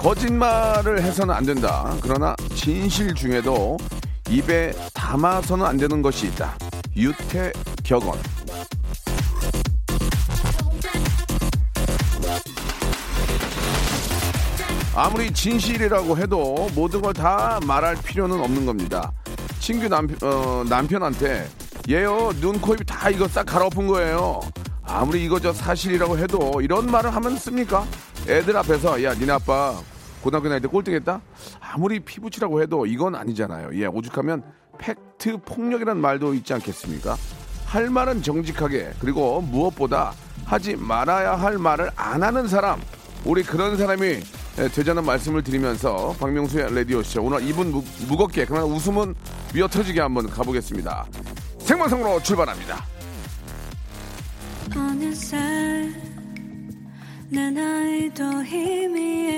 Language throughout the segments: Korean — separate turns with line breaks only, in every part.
거짓말을 해서는 안 된다 그러나 진실 중에도 입에 담아서는 안 되는 것이 있다 유태격언 아무리 진실이라고 해도 모든 걸 다 말할 필요는 없는 겁니다. 친구 남편, 어, 남편한테 얘요 눈, 코, 입 다 이거 싹 갈아엎은 거예요. 아무리 이거 저 사실이라고 해도 이런 말을 하면 씁니까? 애들 앞에서 야 니네 아빠 고등학교 다닐 때 꼴등했다? 아무리 피붙이라고 해도 이건 아니잖아요. 예, 오죽하면 팩트 폭력이라는 말도 있지 않겠습니까? 할 말은 정직하게 그리고 무엇보다 하지 말아야 할 말을 안 하는 사람 우리 그런 사람이 예, 되자는 말씀을 드리면서 박명수의 라디오쇼 오늘 이분 무, 무겁게 그러나 웃음은 미어 터지게 한번 가보겠습니다 생방송으로 출발합니다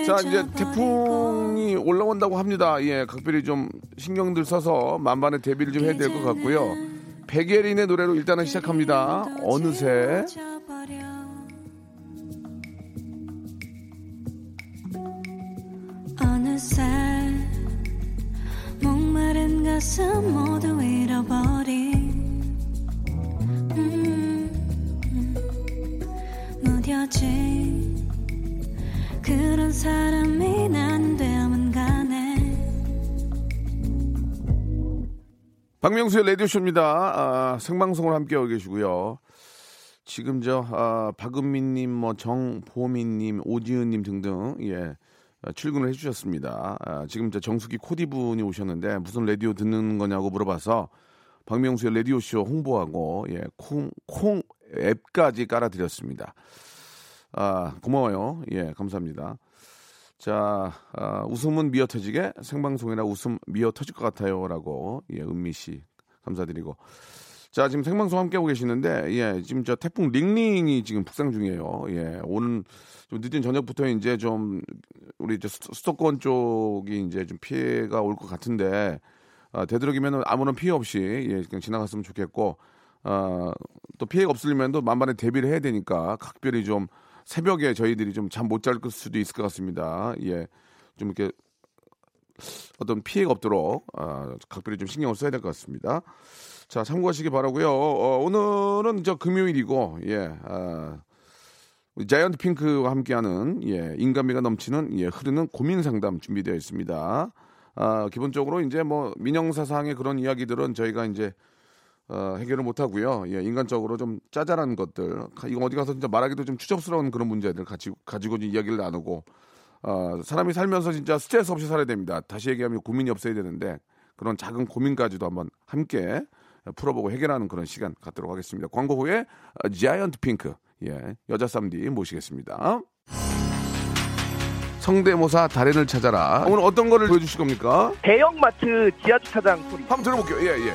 자 이제 태풍이 올라온다고 합니다. 예 각별히 좀 신경들 써서 만반의 대비를 좀 해야 될 것 같고요. 백예린의 노래로 일단은 시작합니다. 어느새.
어느새 목마른 가슴 모두 잃어버린. 음, 음, 무뎌진 그런 사람이 난 되면 가네
박명수의 라디오쇼입니다. 아, 생방송을 함께하고 계시고요. 지금 저 아, 박은민님, 뭐 정보민님, 오지은님 등등 예 아, 출근을 해주셨습니다. 아, 지금 저 정수기 코디 분이 오셨는데 무슨 라디오 듣는 거냐고 물어봐서 박명수의 라디오쇼 홍보하고 예, 콩, 콩 앱까지 깔아드렸습니다. 아, 고마워요. 예, 감사합니다. 자, 아, 웃음은 미어 터지게 생방송이라 웃음 미어 터질 것 같아요라고 예, 은미 씨 감사드리고. 자, 지금 생방송 함께 하고 계시는데 예, 지금 저 태풍 링링이 지금 북상 중이에요. 예, 오늘 좀 늦은 저녁부터 이제 좀 우리 이제 수- 수도권 쪽이 이제 좀 피해가 올 것 같은데 아, 되도록이면 아무런 피해 없이 예, 그냥 지나갔으면 좋겠고 아, 또 피해가 없으려면 만반의 대비를 해야 되니까 각별히 좀 새벽에 저희들이 좀 잠 못 잘 수도 있을 것 같습니다. 예, 좀 이렇게 어떤 피해가 없도록 아, 각별히 좀 신경을 써야 될 것 같습니다. 자, 참고하시기 바라고요. 어, 오늘은 저 금요일이고 예, 아, 자이언트 핑크와 함께하는 예, 인간미가 넘치는 예, 흐르는 고민 상담 준비되어 있습니다. 아, 기본적으로 이제 뭐 민영사상의 그런 이야기들은 저희가 이제 어, 해결을 못 하고요. 예, 인간적으로 좀 짜잘한 것들, 가- 이거 어디 가서 진짜 말하기도 좀 추접스러운 그런 문제들 같이 가지고 이야기를 나누고, 어, 사람이 살면서 진짜 스트레스 없이 살아야 됩니다. 다시 얘기하면 고민이 없어야 되는데 그런 작은 고민까지도 한번 함께 풀어보고 해결하는 그런 시간 갖도록 하겠습니다. 광고 후에 어, 자이언트 핑크, 예, 여자 쌈디 모시겠습니다. 성대모사 달인을 찾아라. 오늘 어떤 거를 보여주실 겁니까?
대형마트 지하주차장 소리.
한번 들어볼게요. 예, 예.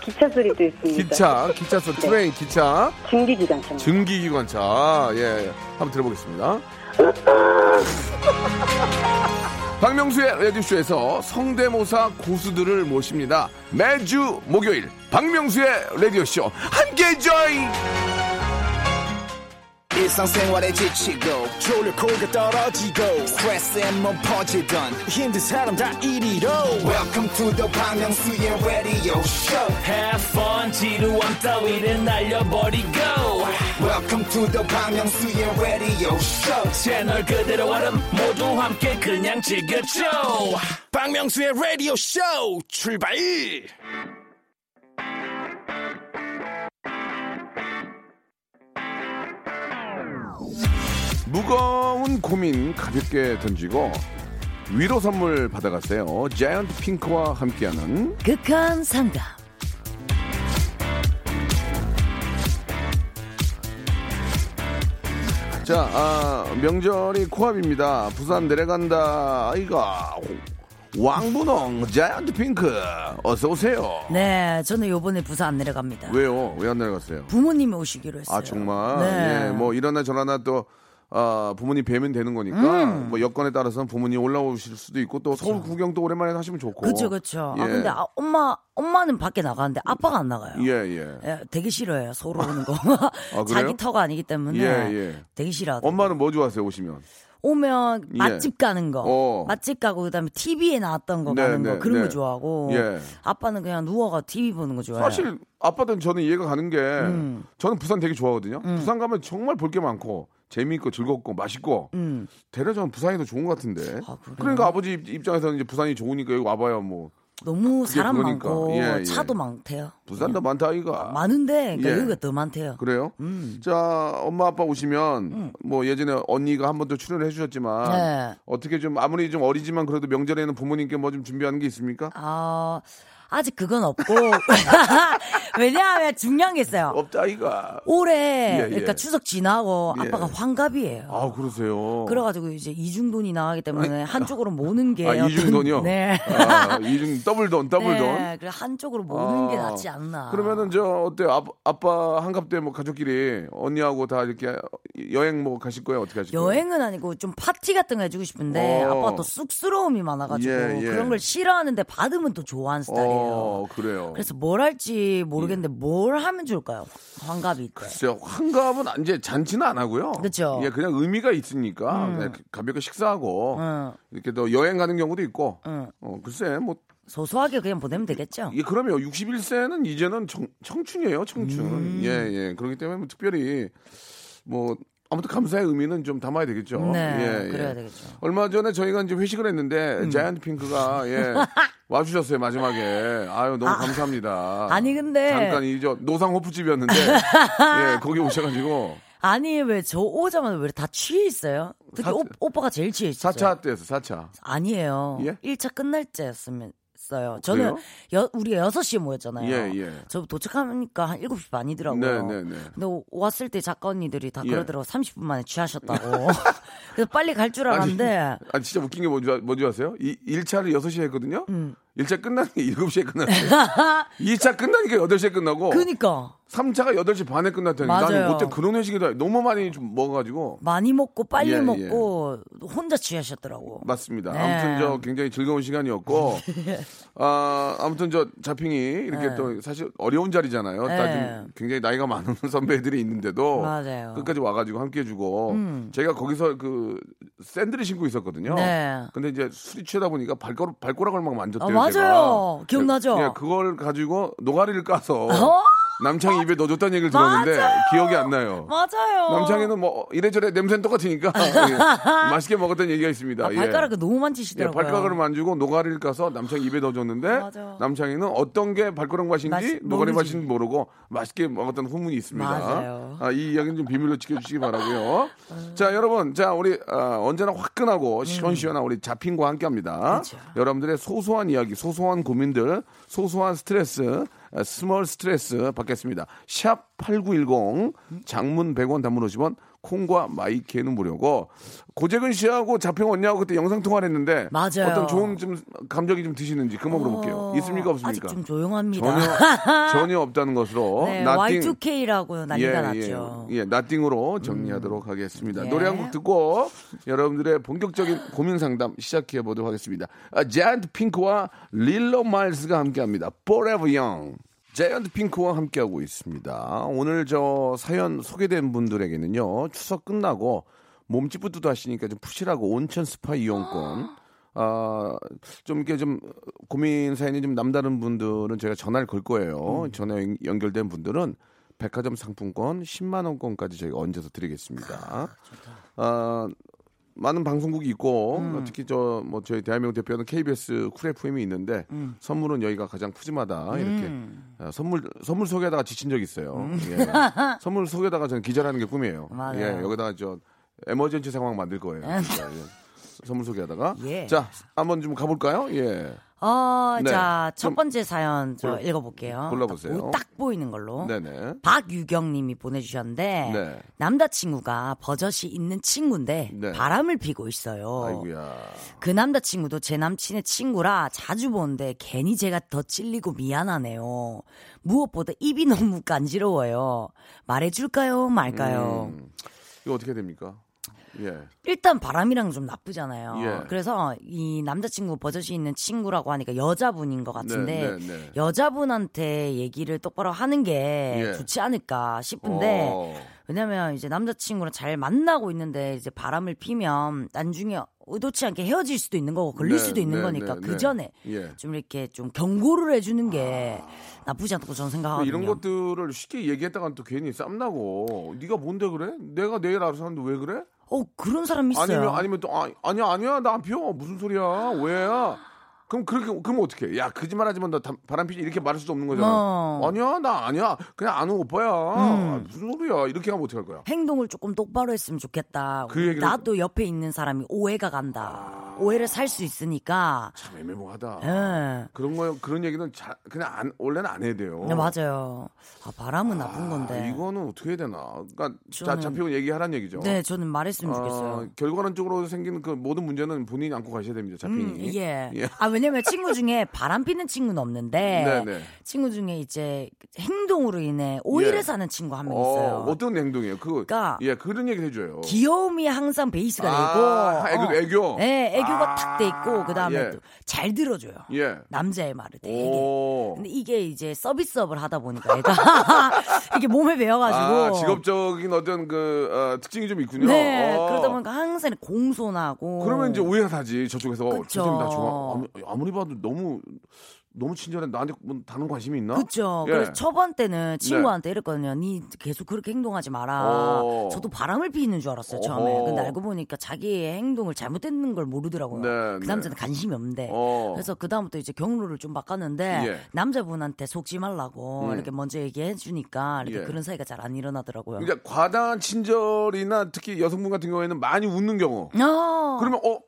기차 소리도 있습니다.
기차, 기차 소 트레인, 기차,
증기기관차.
증기기관차. 예, 한번 들어보겠습니다. 박명수의 라디오쇼에서 성대모사 고수들을 모십니다. 매주 목요일 박명수의 라디오쇼 함께 join.
일상생활에 지치고, 졸려 코가 떨어지고, 스트레스에 몸 퍼지던, 힘든 사람 다 이리로. Welcome to the Myung-soo's radio show
Have fun 지루함 따위를 날려버리고
welcome to the Myung-soo's radio show
채널 그대로 얼음 모두 함께 그냥 즐겨줘
박명수의 라디오 쇼 출발
무거운 고민 가볍게 던지고 위로 선물 받아갔어요. 자이언트 핑크와 함께하는
극한 상담.
자 아, 명절이 코앞입니다. 부산 내려간다 아이가 왕분홍 자이언트 핑크 어서 오세요.
네, 저는 요번에 부산 안 내려갑니다.
왜요? 왜 안 내려갔어요?
부모님이 오시기로 했어요.
아 정말
네.
예, 뭐 이러나 저러나 또 아, 부모님 뵈면 되는 거니까
음.
뭐 여건에 따라서는 부모님 올라오실 수도 있고 또 서울 구경도 오랜만에 하시면 좋고
그쵸, 그쵸. 아,
예.
근데 아, 엄마, 엄마는 밖에 나가는데 아빠가 안 나가요.
예, 예.
예, 되게 싫어해요. 서로 오는 거.
그래요?
자기 터가 아니기 때문에
예, 예.
되게 싫어하더라고요.
엄마는 뭐 좋아하세요 오시면?
오면
예.
맛집 가는 거,
어.
맛집 가고 그다음에 TV에 나왔던 거
네,
가는
네,
거 그런
네.
거 좋아하고
예.
아빠는 그냥 누워가 TV 보는 거 좋아해요.
사실 아빠든 저는 이해가 가는 게
음.
저는 부산 되게 좋아하거든요. 부산 가면 정말 볼 게 많고 재미있고 즐겁고 맛있고
음.
대려 저는 부산이 더 좋은 것 같은데.
아?
그러니까 아버지 입- 입장에서는 이제 부산이 좋으니까 여기 와봐야 뭐
너무 사람
그러니까.
많고
예, 예.
차도 많대요.
부산 더 많다 아이가.
많은데 그러니까
예.
여기가 더 많대요.
그래요?
음.
자, 엄마 아빠 오시면 뭐 예전에 언니가 한 번도 출연을 해주셨지만
네.
어떻게 좀 아무리 좀 어리지만 그래도 명절에는 부모님께 뭐 좀 준비하는 게 있습니까?
아 아직 그건 없고 왜냐하면 중요한 게 있어요.
없다 아이가.
올해
예, 예.
그러니까 추석 지나고
예.
아빠가 환갑이에요.
아 그러세요.
그래가지고 이제 이중돈이 나가기 때문에 한쪽으로 모는 게
아
어떤-
이중돈이요?
네.
아, 이중 더블돈 더블돈.
네, 그래 한쪽으로 모는 게
아,
낫지 않나.
그러면은 저 어때 아, 아빠 환갑 때 뭐 가족끼리 언니하고 다 이렇게 여행 뭐 가실 거예요? 어떻게 하실 거예요?
여행은 아니고 좀 파티 같은 거 해주고 싶은데
어.
아빠가 또 쑥스러움이 많아가지고
예, 예.
그런 걸 싫어하는데 받으면 또 좋아하는 스타일이에요.
어 그래요.
그래서 뭘 할지 모르 겠는데 뭘 하면 좋을까요? 환갑이 때.
글쎄요, 환갑은 이제 잔치는 안 하고요.
음.
예, 그냥 의미가 있으니까 그냥 가볍게 식사하고
응,
이렇게 또 여행 가는 경우도 있고.
응.
어, 글쎄, 뭐
소소하게 그냥 보내면 되겠죠.
이게 그러면 61세는 이제는 청, 청춘이에요, 청춘.
음.
예, 예. 그렇기 때문에 뭐 특별히 뭐 아무튼 감사의 의미는 좀 담아야 되겠죠.
네,
예, 예.
그래야 되겠죠.
얼마 전에 저희가 이제 회식을 했는데
음.
자이언트 핑크가 예, 와주셨어요 마지막에. 아유 너무 감사합니다.
아니, 근데-
잠깐 이저 노상 호프집이었는데 예 거기 오셔가지고
아니 왜 저 오자마자 왜 다 취해 있어요? 특히
사-
오, 오빠가 제일 취해 있어요.
4차 때였어 4차.
아니에요.
예?
1차 끝날 때였으면 어요 저는? 여, 우리가 6시에 모였잖아요.
예, 예.
저 도착하니까 한 7시 반이더라고요.
네, 네, 네.
근데 오- 왔을 때 작가 언니들이 다
예.
그러더라고 30분 만에 취하셨다고. 그래서 빨리 갈 줄 알았는데
아니 진짜 웃긴 게 뭔지, 아- 뭔지 아세요? 이 1차를 6시에 했거든요.
음.
1차 끝나는 게 7시에 끝났어요. 2차 끝나니까 8시에 끝나고
그니까
3차가 8시 반에 끝났다니. 나는 어째 그런 회식이다. 너무 많이 좀 먹어가지고.
많이 먹고 빨리
예,
먹고 혼자 취하셨더라고.
맞습니다.
네.
아무튼 저 굉장히 즐거운 시간이었고, 아, 아무튼 저 자핑이 이렇게
네.
또 사실 어려운 자리잖아요. 다
네.
좀 굉장히 나이가 많은 선배들이 있는데도
맞아요.
끝까지 와가지고 함께 해주고,
음.
제가 거기서 그 샌들을 신고 있었거든요.
네.
근데 이제 술이 취하다 보니까 발가락, 발가락을 막 만졌대요.
아, 맞아요.
제가.
기억나죠?
예, 그걸 가지고 노가리를 까서
어?
남창이 입에 넣어줬다는 얘기를 들었는데
맞아요.
기억이 안 나요.
맞아요.
남창이는 뭐 이래저래 냄새는 똑같으니까 예, 맛있게 먹었다는 얘기가 있습니다.
아,
예.
발가락을 너무
예,
만지시더라고요.
발가락을 만지고 노가리를 까서 남창이 입에 넣어줬는데
맞아.
남창이는 어떤 게 발가락 맛인지
맛이
노가리
모르지.
맛인지 모르고 맛있게 먹었다는 후문이 있습니다.
맞아요.
아, 이 이야기는 좀 비밀로 지켜주시기 바라고요. 자 여러분, 자 우리 아, 언제나 화끈하고 시원시원한 우리 자핑과 함께합니다.
음. 그렇죠.
여러분들의 소소한 이야기, 소소한 고민들, 소소한 스트레스, 아, small 스트레스 받겠습니다. 샵 8910 장문 100원 단문 50원 콩과 마이케는 무료고 고재근 씨하고 자평 언니하고 그때 영상 통화를 했는데
맞아요.
어떤 좋은 좀 감정이 좀 드시는지 그만 물어볼게요.
어,
있습니까 없습니까?
아직 좀 조용합니다.
전혀 전혀 없다는 것으로
네,
나띵
Y2K라고 난리가 났죠.
예, 예, 나띵으로 정리하도록 하겠습니다.
예.
노래 한 곡 듣고 여러분들의 본격적인 고민 상담 시작해 보도록 하겠습니다. 아, 잔트 핑크와 릴러 마일스가 함께합니다. Forever Young. 자이언트 핑크와 함께하고 있습니다. 오늘 저 사연 소개된 분들에게는요, 추석 끝나고 몸집부터 하시니까 좀 푸시라고 온천 스파 이용권, 아, 좀 이렇게 좀 고민 사연이 좀 남다른 분들은 제가 전화를 걸 거예요. 전화 연- 연결된 분들은 백화점 상품권 10만 원권까지 저희가 얹어서 드리겠습니다. 아, 많은 방송국이 있고
음.
특히 저 뭐 저희 대한민국 대표하는 KBS 쿨 FM이 있는데
음.
선물은 여기가 가장 푸짐하다 이렇게 아, 선물 선물 소개하다가 지친 적 있어요.
음.
예. 선물 소개하다가 저는 기절하는 게 꿈이에요.
맞아요.
예, 여기다가 저 에머전치 상황 만들 거예요. 예, 예. 선물 소개하다가
예.
자 한번 좀 가볼까요? 예.
어,
네.
자,
첫좀
번째 사연 저
골라-
읽어볼게요.
골라보세요.
딱, 보- 딱 보이는 걸로.
네네.
박유경 님이 보내주셨는데,
네.
남자친구가 버젓이 있는 친구인데,
네.
바람을 피고 있어요.
아이고야.
그 남자친구도 제 남친의 친구라 자주 보는데, 괜히 제가 더 찔리고 미안하네요. 무엇보다 입이 너무 간지러워요. 말해줄까요? 말까요?
음, 이거 어떻게 됩니까? 예.
일단 바람이랑 좀 나쁘잖아요.
예.
그래서 이 남자친구 버젓이 있는 친구라고 하니까 여자분인 것 같은데
네, 네, 네.
여자분한테 얘기를 똑바로 하는 게
예.
좋지 않을까 싶은데
어.
왜냐면 이제 남자친구랑 잘 만나고 있는데 이제 바람을 피면 나중에 의도치 않게 헤어질 수도 있는 거고 걸릴
네,
수도 있는
네,
거니까
네,
그
네.
전에
예.
좀 이렇게 좀 경고를 해주는 게 나쁘지 않다고 저는 생각하거든요.
이런 것들을 쉽게 얘기했다가 또 괜히 쌈나고 네가 뭔데 그래? 내가 내일 알아서 하는데 왜 그래?
어 그런 사람 있어요.
아니면 아니면 또 아, 아니야 아니야 나 안 피워 무슨 소리야 왜야? 그럼 그렇게 그럼 어떻게? 야 거짓말 하지만 너 담- 바람 피지 이렇게 말할 수도 없는 거잖아.
어. 음.
아니야 나 아니야 그냥 아는 오빠야 아, 무슨 소리야 이렇게 하면 어떻게 할 거야?
행동을 조금 똑바로 했으면 좋겠다.
그 얘기를-
나도 옆에 있는 사람이 오해가 간다. 오해를 살 수 있으니까.
참 애매모하다.
예.
그런 거 그런 얘기는 자, 그냥 안, 원래는 안 해야 돼요.
네, 맞아요. 아, 바람은 나쁜
아,
건데.
이거는 어떻게 해야 되나? 그러니까 자,
저는-
잡히고 얘기하란 얘기죠.
네, 저는 말했으면 좋겠어요.
어, 결과론적으로 생기는 그 모든 문제는 본인이 안고 가셔야 됩니다. 잡히니.
음, 예.
예.
아, 왜 냐면 친구 중에 바람 피는 친구는 없는데,
네네.
친구 중에 이제 행동으로 인해 오해를
예.
사는 친구 한 명 있어요.
어, 어떤 행동이에요? 그,
그러니까
예, 그런 얘기 해줘요.
귀여움이 항상 베이스가
아,
되고,
애교, 애교.
네, 애교가
아,
탁돼 있고, 그 다음에
예.
또잘 들어줘요.
예.
남자의 말을 되게.
오.
근데 이게 이제 서비스업을 하다 보니까 얘가 이게 몸에 배워가지고.
아, 직업적인 어떤 그 어, 특징이 좀 있군요.
네,
어.
그러다 보니까 항상 공손하고.
그러면 이제 오해가 사지 저쪽에서
그쵸.
저 사람이 나 좋아 아무, 아무리 봐도 너무 너무 친절해 나한테 뭐 다른 관심이 있나?
그쵸.
예.
그래서 초반 때는 친구한테 이랬거든요. 니 계속 그렇게 행동하지 마라.
어.
저도 바람을 피는 줄 알았어요, 처음에. 근데 알고 보니까 자기의 행동을 잘못했는 걸 모르더라고요.
네,
그
네.
남자는 관심이 없는데.
어.
그래서 그 다음부터 이제 경로를 좀 바꿨는데
예.
남자분한테 속지 말라고
음.
이렇게 먼저 얘기해 주니까 이렇게
예.
그런 사이가 잘 안 일어나더라고요.
그러니까 과다한 친절이나 특히 여성분 같은 경우에는 많이 웃는 경우.
어,
그러면 어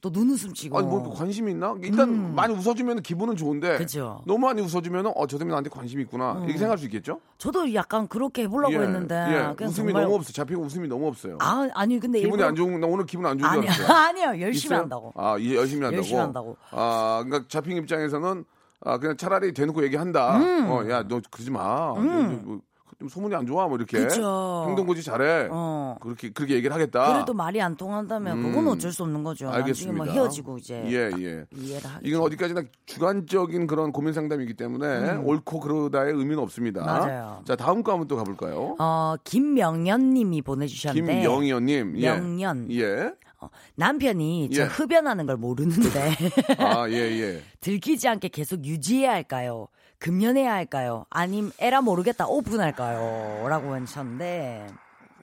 또 눈웃음 치고.
아니 뭐 관심이 있나? 일단 많이 웃어주면 기분은 좋은데
음. 그죠.
너무 많이 웃어주면 어저 사람이 나한테 관심이 있구나 이렇게 생각할 수 있겠죠?
저도 약간 그렇게 해보려고
예,
했는데
예. 웃음이
정말
너무 없어 잡히고 웃음이 너무 없어요.
아 아니 근데
기분이
일부러-
안 좋은 나 오늘 기분 안 좋은 줄
아니
알았어요.
아니요 열심히
있어요?
한다고
아 이- 열심히 한다고.
열심히 한다고.
아 그러니까 잡힌 입장에서는 아 그냥 차라리 대놓고 얘기한다.
음.
어야 너 그러지 마. 뭐, 좀 소문이 안 좋아 뭐 이렇게
그쵸.
행동 고지 잘해.
어.
그렇게 그렇게 얘기를 하겠다.
그래도 말이 안 통한다면 그건 어쩔 수 없는 거죠.
알겠습니다.
뭐 헤어지고 이제
예,
딱
예.
이해를 하죠.
이건 어디까지나 주관적인 그런 고민 상담이기 때문에 옳고 그러다의 의미는 없습니다.
음. 맞아요.
자 다음 거 한번 또 가볼까요?
어 김명년님이 보내주셨는데
김영희원님, 예.
명년.
예.
어, 남편이 저
예.
흡연하는 걸 모르는데
아, 예, 예.
들키지 않게 계속 유지해야 할까요? 금연해야 할까요? 아님 에라 모르겠다 오픈할까요? 라고 하셨는데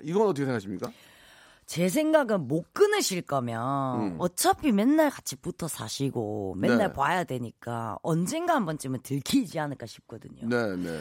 이건 어떻게 생각하십니까?
제 생각은 못 끊으실 거면
음.
어차피 맨날 같이 붙어 사시고 맨날
네.
봐야 되니까 언젠가 한 번쯤은 들키지 않을까 싶거든요.
네, 네.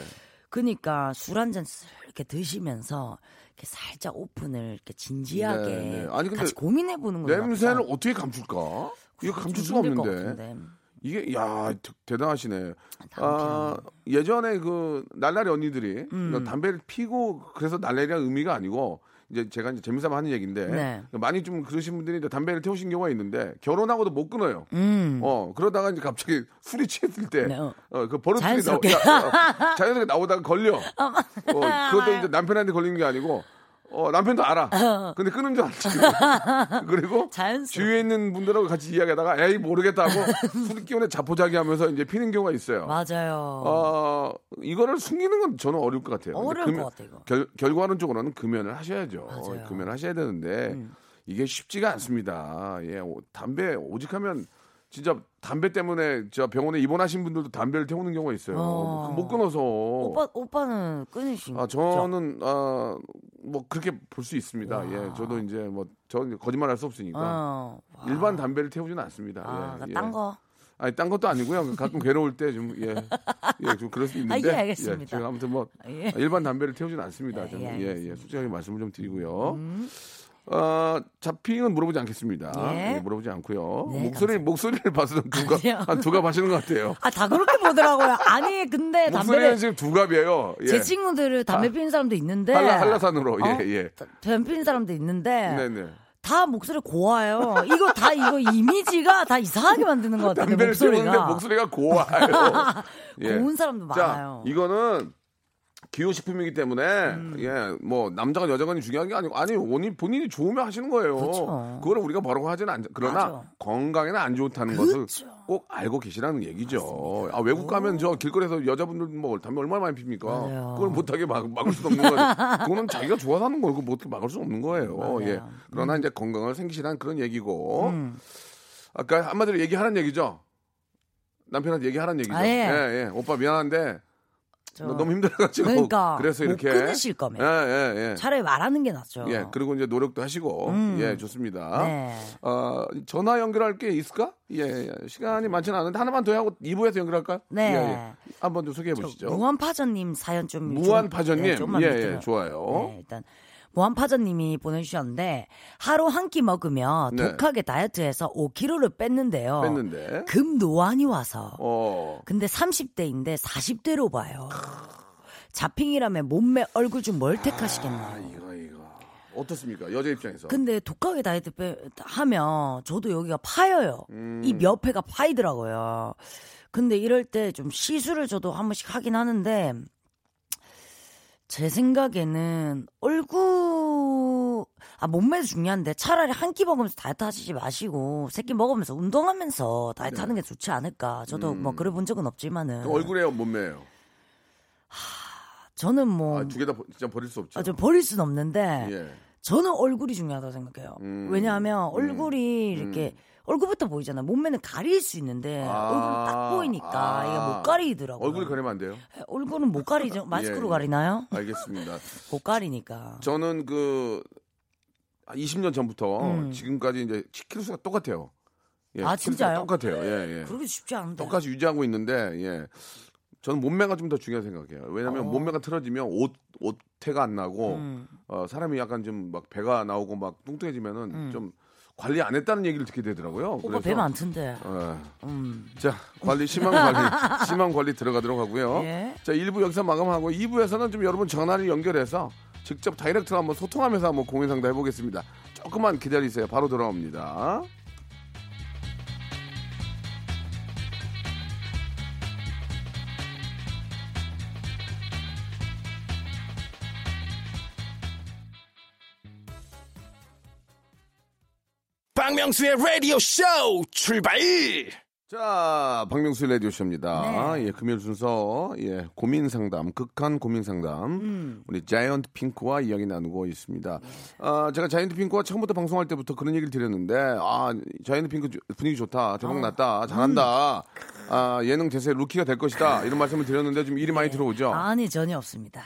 그러니까 술 한 잔 이렇게 드시면서 이렇게 살짝 오픈을 이렇게 진지하게
네, 네. 아니, 근데
같이 고민해 보는 건
냄새를 어떻게 감출까? 이거 감출 수가 없는데. 이게 야 대- 대단하시네. 아, 예전에 그 날라리 언니들이
음.
담배를 피고 그래서 날라리란 의미가 아니고 이제 제가 이제 재미삼아 하는 얘기인데
네.
많이 좀 그러신 분들이 이제 담배를 태우신 경우가 있는데 결혼하고도 못 끊어요.
음.
어 그러다가 이제 갑자기 술이 취했을 때,
네, 어.
어, 그 버릇들이
자연스럽게.
나오, 자, 어, 자연스럽게 나오다가 걸려. 어, 그것도 이제 남편한테 걸리는 게 아니고 어, 남편도 알아. 근데 끊은 줄 알지. 그리고
자연스러워.
주위에 있는 분들하고 같이 이야기하다가 에이 모르겠다 하고 술 기운에 자포자기 하면서 이제 피는 경우가 있어요.
맞아요.
어, 이거를 숨기는 건 저는 어려울 것 같아요.
어려울 것 같아, 이거.
결, 결과론적으로는 금연을 하셔야죠.
맞아요. 음.
금연을 하셔야 되는데 이게 쉽지가 않습니다. 예, 오- 담배 오직하면 진짜 담배 때문에 저 병원에 입원하신 분들도 담배를 태우는 경우가 있어요.
어.
못 끊어서.
오빠 오빠는 끊으신
아, 저는 아, 뭐 그렇게 볼 수 있습니다. 예, 저도 이제 뭐 저 거짓말할 수 없으니까
어.
일반 담배를 태우지는 않습니다.
아,
예,
딴
예.
거.
아니 딴 것도 아니고요. 가끔 괴로울 때 좀 예, 예, 좀 그럴 수 있는데.
아, 예, 알겠습니다.
제가 아무튼 뭐
예.
일반 담배를 태우지는 않습니다.
예, 예,
예, 예.
음.
솔직하게 말씀을 좀 드리고요. 어, 자핑은 물어보지 않겠습니다.
예.
예, 물어보지 않고요.
네,
목소리 목소리를 봐서 두가
아니요.
한 두갑 하시는 것 같아요.
아 다 그렇게 보더라고요. 아니 근데
목소리는
담배를
지금 두갑이에요. 예.
제 친구들을 담배
아.
피는 사람도 있는데
한라, 한라산으로
어?
예, 예.
담배 피는 사람도 있는데
네네.
다 목소리 고와요. 이거 다 이거 이미지가 다 이상하게 만드는 것 같아요.
담배를 피우는데
목소리가.
목소리가 고와요. 예.
고운 사람도
자,
많아요.
이거는 기호식품이기 때문에
음.
예 뭐 남자가 여자가 중요한 게 아니고 아니 본인 본인이 좋으면 하시는 거예요.
그렇죠.
그걸 우리가 뭐라고 하지는 않. 그러나
맞아.
건강에는 안 좋다는
그렇죠.
것을 꼭 알고 계시라는 얘기죠. 아 외국 가면 저 길거리에서 여자분들 뭐 담배 얼마나 많이 핍니까?
맞아요.
그걸 못하게 막, 막을 수도 없는 거예요. 그거는 자기가 좋아서 하는 거고 못 막을 수 없는 거예요.
맞아요.
예. 그러나 이제 건강을 생기시라는 그런 얘기고
음.
아까 한마디로 얘기하는 얘기죠. 남편한테 얘기하는 얘기죠.
아, 예.
예, 예. 오빠 미안한데
저-
너 너무 힘들어가지고
그러니까
그래서
못
이렇게
끊으실 거면.
예, 예, 예.
차라리 말하는 게 낫죠.
예, 그리고 이제 노력도 하시고
음.
예, 좋습니다.
네.
어, 전화 연결할 게 있을까? 예, 예. 시간이 많지는 않은데 하나만 더 하고 2부에서 연결할까요?
네.
예, 예. 한번 좀 소개해 보시죠.
무한파전님 사연 좀
무한파전님?
좀- 네,
예. 예, 좋아요.
네, 일단 무한파전님이 보내주셨는데 하루 한 끼 먹으며
네.
독하게 다이어트해서 5kg를 뺐는데요.
뺐는데.
금노안이 와서
어.
근데 30대인데 40대로 봐요. 자핑이라면 몸매 얼굴 좀 멀택하시겠네요.
아, 이거 이거. 어떻습니까? 여자 입장에서.
근데 독하게 다이어트 빼, 하면 저도 여기가 파여요.
음.
이몇 회가 파이더라고요. 근데 이럴 때 좀 시술을 저도 한 번씩 하긴 하는데 제 생각에는 얼굴 아 몸매도 중요한데 차라리 한 끼 먹으면서 다이어트 하시지 마시고 세 끼 먹으면서 운동하면서 다이어트
네.
하는 게 좋지 않을까. 저도 뭐 그래 본 적은 없지만은
그 얼굴에요, 몸매예요.
저는 뭐
아, 두 개 다 진짜 버릴 수 없죠.
아, 좀 버릴 수는 없는데
예.
저는 얼굴이 중요하다고 생각해요.
음.
왜냐하면 얼굴이 이렇게 얼굴부터 보이잖아. 몸매는 가릴 수 있는데
아.
얼굴 딱 보이니까
아.
이게 못 가리더라고요.
얼굴 가리면 안 돼요?
얼굴은 못 가리죠. 마스크로
예.
가리나요?
알겠습니다.
못 가리니까.
저는 그 20년 전부터
음.
지금까지 이제 10kg 수가 똑같아요. 예,
아, 진짜요?
똑같아요. 예, 예.
그러기 쉽지 않은데.
똑같이 유지하고 있는데 예. 저는 몸매가 좀 더 중요하다고 생각해요. 왜냐하면
어.
몸매가 틀어지면 옷 옷태가 안 나고
음.
어, 사람이 약간 좀 막 배가 나오고 막 뚱뚱해지면은
음.
좀 관리 안 했다는 얘기를 듣게 되더라고요.
오빠 배 많던데.
어,
음.
자 관리 심한 관리 심한 관리 들어가도록 하고요.
예.
자 1부 여기서 마감하고 2부에서는 좀 여러분 전화를 연결해서 직접 다이렉트로 한번 소통하면서 한번 공연 상담 해보겠습니다. 조금만 기다리세요. 바로 돌아옵니다.
박명수의 라디오 쇼 출발!
자, 박명수 라디오 쇼입니다.
네.
예, 금요일 순서 예, 고민 상담, 극한 고민 상담.
음.
우리 자이언트 핑크와 이야기 나누고 있습니다. 아, 제가 자이언트 핑크와 처음부터 방송할 때부터 그런 얘기를 드렸는데, 아, 자이언트 핑크 주- 분위기 좋다, 대박
어.
났다, 잘한다,
음.
아, 예능 대세 루키가 될 것이다, 이런 말씀을 드렸는데 좀 일이 많이 들어오죠.
아니 전혀 없습니다.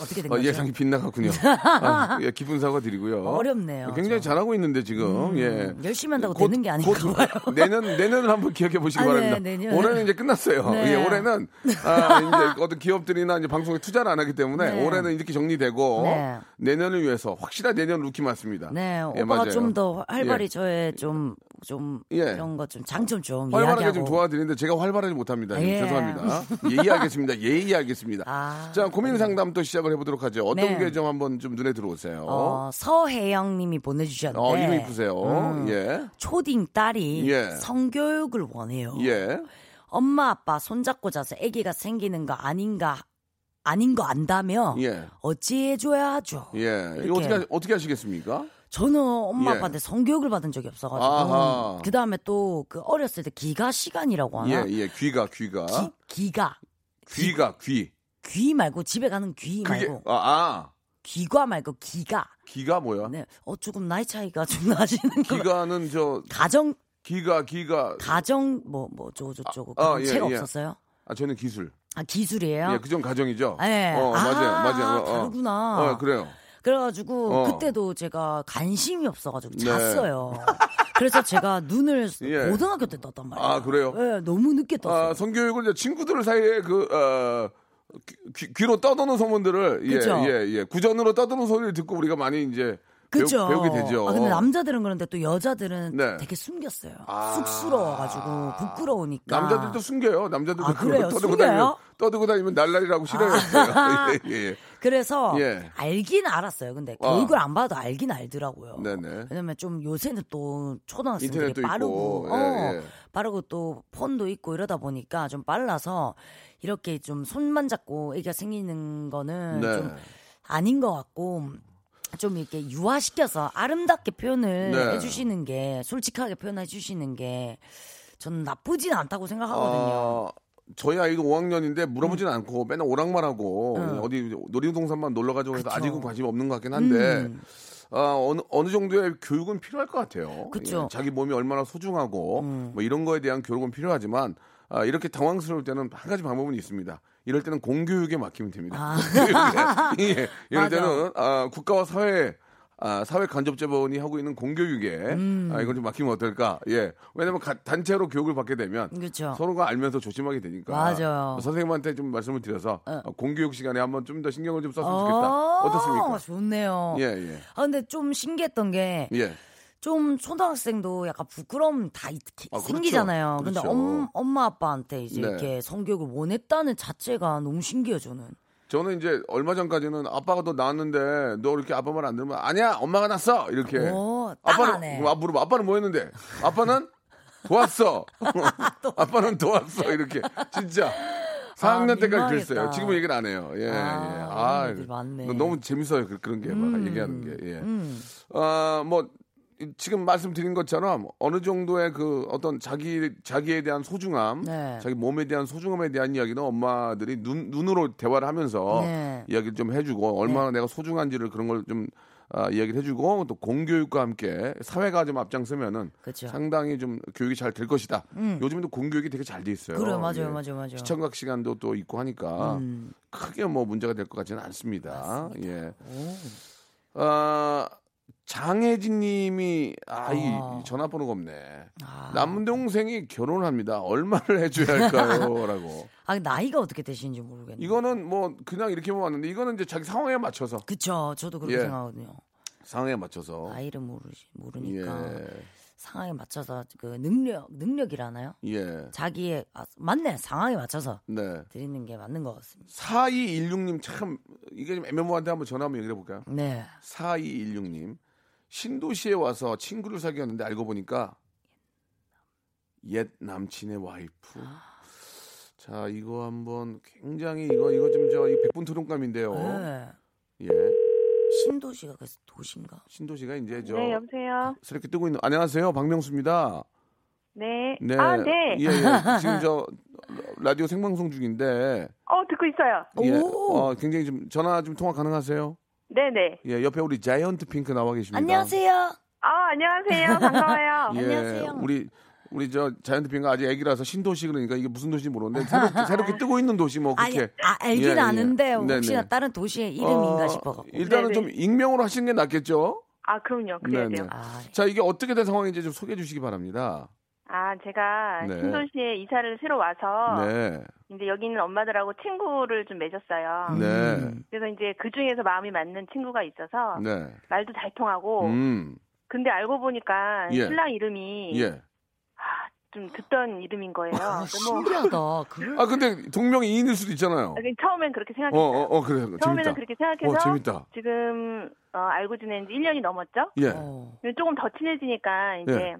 어떻게 된
어,
거죠?
예상이 빗나갔군요. 아, 예, 기쁜 사과 드리고요.
어렵네요,
굉장히
저.
잘하고 있는데 지금
음,
예.
열심히 한다고
곧-
되는 게 아닌가
곧
봐요.
내년 내년을 한번 기억해 보시기
아, 네,
바랍니다.
내년.
올해는 이제 끝났어요.
네.
예, 올해는 아, 이제 어떤 기업들이나 이제 방송에 투자를 안 하기 때문에
네.
올해는 이렇게 정리되고
네.
내년을 위해서 확실한 내년 루키 맞습니다.
네,
예,
오빠가
맞아요.
좀더 활발히
예.
저의 좀, 좀,
예.
이런 것 좀, 장점 좀
활발하게. 좀 도와드리는데 제가 활발하지 못합니다.
예.
죄송합니다. 예의하겠습니다. 예의하겠습니다.
아,
자 고민 상담 또 시작을 해보도록 하죠. 어떤
네.
게좀 한번 좀 눈에 들어오세요.
어, 서혜영 님이 보내주셨는데.
어, 이름 이쁘세요.
음,
예.
초딩 딸이
예.
성교육을 원해요.
예.
엄마 아빠 손잡고 자서 아기가 생기는 거 아닌가 아닌 거 안다며
예.
어찌해줘야 하죠.
예. 이거. 어떻게, 하- 어떻게 하시겠습니까?
저는 엄마
예.
아빠한테 성교육을 받은 적이. 없어가지고 그 다음에 또 그 어렸을 때 기가 시간이라고 하나
예, 예. 귀가, 귀가.
기, 기가
귀가, 귀.
귀 말고 집에 가는 귀
그게,
말고
아, 아.
귀가 말고 기가
기가 뭐야?
네, 어 조금 나이 차이가 좀 나시는 거
기가는 저,
가정
기가, 기가.
가정 뭐 뭐 저거 저거
아,
그런
예,
책
예.
없었어요?
아, 저는 기술.
아 기술이에요?
예, 그전 가정이죠?
예.
어,
아,
맞아요, 맞아요. 어, 어.
다르구나.
어, 그래요.
그래가지고
어.
그때도 제가 관심이 없어가지고
네.
잤어요. 그래서 제가 눈을
예.
고등학교 때 떴단 말이에요.
아, 그래요?
예, 너무 늦게 떴어요.
아, 성교육을 이제 친구들 사이에 그, 어, 귀, 귀로 떠드는 소문들을, 예,
그죠?
예, 예. 구전으로 떠드는 소리를 듣고 우리가 많이 이제
그죠?
배우, 게 되죠.
아, 근데 남자들은 그런데 또 여자들은
네.
되게 숨겼어요.
아.
쑥스러워가지고 부끄러우니까.
남자들도 숨겨요. 남자들도
아, 그래요?
떠들고? 다니면 떠들고 다니면 날라리라고 싫어했어요. 예, 예, 예.
그래서
예.
알긴 알았어요. 근데
어.
교육을 안 봐도 알긴 알더라고요.
네네.
왜냐면 좀 요새는 또 초등학생들이 빠르고,
있고,
어,
예, 예.
빠르고 또 폰도 있고 이러다 보니까 좀 빨라서 이렇게 좀 손만 잡고 애기가 생기는 거는
네.
좀 아닌 것 같고 좀 이렇게 유화시켜서 아름답게 표현을
네.
해주시는 게 솔직하게 표현해 주시는 게 저는 나쁘진 않다고 생각하거든요.
어, 저희 아이도 5학년인데 물어보진 않고 맨날 오락만 하고
응.
어디 놀이동산만 놀러 가지고 해서. 아직은 관심이 없는 것 같긴 한데
음.
아, 어느 어느 정도의 교육은 필요할 것 같아요.
그쵸. 음.
예, 자기 몸이 얼마나 소중하고 뭐 이런 거에 대한 교육은 필요하지만 아, 이렇게 당황스러울 때는 한 가지 방법은 있습니다. 이럴 때는 공교육에 맡기면 됩니다. 공교육에. 예, 이럴
아.
때는 아, 국가와 사회 아, 사회 간접재본이 하고 있는 공교육에
음.
아, 이걸 좀 맡기면 어떨까? 예. 왜냐면 가- 단체로 교육을 받게 되면
그렇죠.
서로가 알면서 조심하게 되니까.
맞아요.
선생님한테 좀 말씀을 드려서
어.
어, 공교육 시간에 한번 좀 더 신경을 좀 썼으면 좋겠다. 어떻습니까?
좋네요.
예, 예.
아 근데 좀 신기했던 게
예.
좀 초등학생도 약간 부끄러움 다 이-
아, 그렇죠.
생기잖아요. 근데
그렇죠.
엄, 엄마 아빠한테 이제
네.
이렇게 성교육을 원했다는 자체가 너무 신기해요, 저는.
저는 이제 얼마 전까지는 아빠가 너 낳았는데 너 이렇게 아빠 말 안 들으면 아니야 엄마가 낳았어 이렇게
오, 딱
아빠는
하네.
아, 물어봐 아빠는 뭐 했는데 아빠는 도왔어 아빠는 도왔어 이렇게 진짜 4학년 때까지
민망하겠다.
그랬어요 지금은 얘기를 안 해요 예,
아,
예.
애들 많네.
너무 재밌어요 그- 그런 게 막
음,
얘기하는 게 예.
음.
아, 뭐 이- 지금 말씀드린 것처럼 어느 정도의 그 어떤 자기 자기에 대한 소중함,
네.
자기 몸에 대한 소중함에 대한 이야기는 엄마들이 눈 눈으로 대화를 하면서
네.
이야기를 좀 해주고 얼마나 내가 소중한지를 그런 걸좀 아, 이야기를 해주고 또 공교육과 함께 사회가 좀 앞장서면은
그쵸.
상당히 좀 교육이 잘 될 것이다.
음.
요즘에도 공교육이 되게 잘 돼 있어요.
그래, 맞아요,
예.
맞아요, 맞아요.
시청각 시간도 또 있고 하니까
음.
크게 뭐 문제가 될 것 같지는 않습니다. 예.
오.
아, 장혜진 님이, 아, 이
아.
전화번호가 없네.
아.
남동생이 결혼합니다. 얼마를 해줘야 할까요? 라고.
아, 나이가 어떻게 되시는지 모르겠네.
이거는 뭐, 그냥 이렇게만 왔는데, 이거는 이제 자기 상황에 맞춰서,
그쵸. 저도 그렇게
예.
생각하거든요.
상황에 맞춰서.
나이를 모르시, 모르니까.
예,
상황에 맞춰서 그 능력, 능력이라나요?
예.
자기의, 아, 맞네. 상황에 맞춰서
네.
드리는 게 맞는 것 같습니다.
4216님 참, 이게 좀 애매모호한데 한번 전화 한번 얘기해 볼까요?
네.
4216님. 신도시에 와서 친구를 사귀었는데 알고 보니까 옛 남친의 와이프. 자, 이거 한번 굉장히 이거 이거 좀저 백분 토론감인데요.
네.
예.
신도시가 그래서 도시인가?
신도시가 이제 저
네, 여보세요.
새롭게 뜨고 있는 안녕하세요. 박명수입니다.
네.
네.
아, 네.
예, 예. 지금 저 라디오 생방송 중인데
어, 듣고 있어요.
예.
오.
어, 굉장히 좀 전화 좀 통화 가능하세요?
네네.
예, 옆에 우리 자이언트 핑크 나와 계십니다.
안녕하세요.
아, 안녕하세요. 반가워요.
예,
안녕하세요.
우리 우리 저 자이언트 핑크 아직 애기라서 신도시 그러니까 이게 무슨 도시인지 모르는데 새롭게, 새롭게 뜨고 있는 도시 뭐 그렇게
아, 알긴
예, 예.
아는데 혹시나
네네.
다른 도시의 이름인가
어,
싶어 갖고.
일단은
네네.
좀 익명으로 하시는 게 낫겠죠?
아, 그럼요. 그래야
네네.
돼요.
아,
자, 이게 어떻게 된 상황인지 좀 소개해 주시기 바랍니다.
아, 제가
네.
신도시에 이사를 새로 와서
네.
이제 여기 있는 엄마들하고 친구를 좀 맺었어요.
네.
음.
그래서 이제 그 중에서 마음이 맞는 친구가 있어서
네.
말도 잘 통하고
음.
근데 알고 보니까
예.
신랑 이름이
예.
아, 좀 듣던 이름인 거예요.
아,
너무
신기하다. 그럴
아, 근데 동명이 인일 수도 있잖아요.
아, 처음엔 그렇게
어,
생각했어요.
어, 어, 그래. 재밌다.
처음에는 그렇게 생각해서
어, 재밌다.
지금 어, 알고 지낸 지 1년이 넘었죠?
예.
어.
조금 더 친해지니까 이제
예.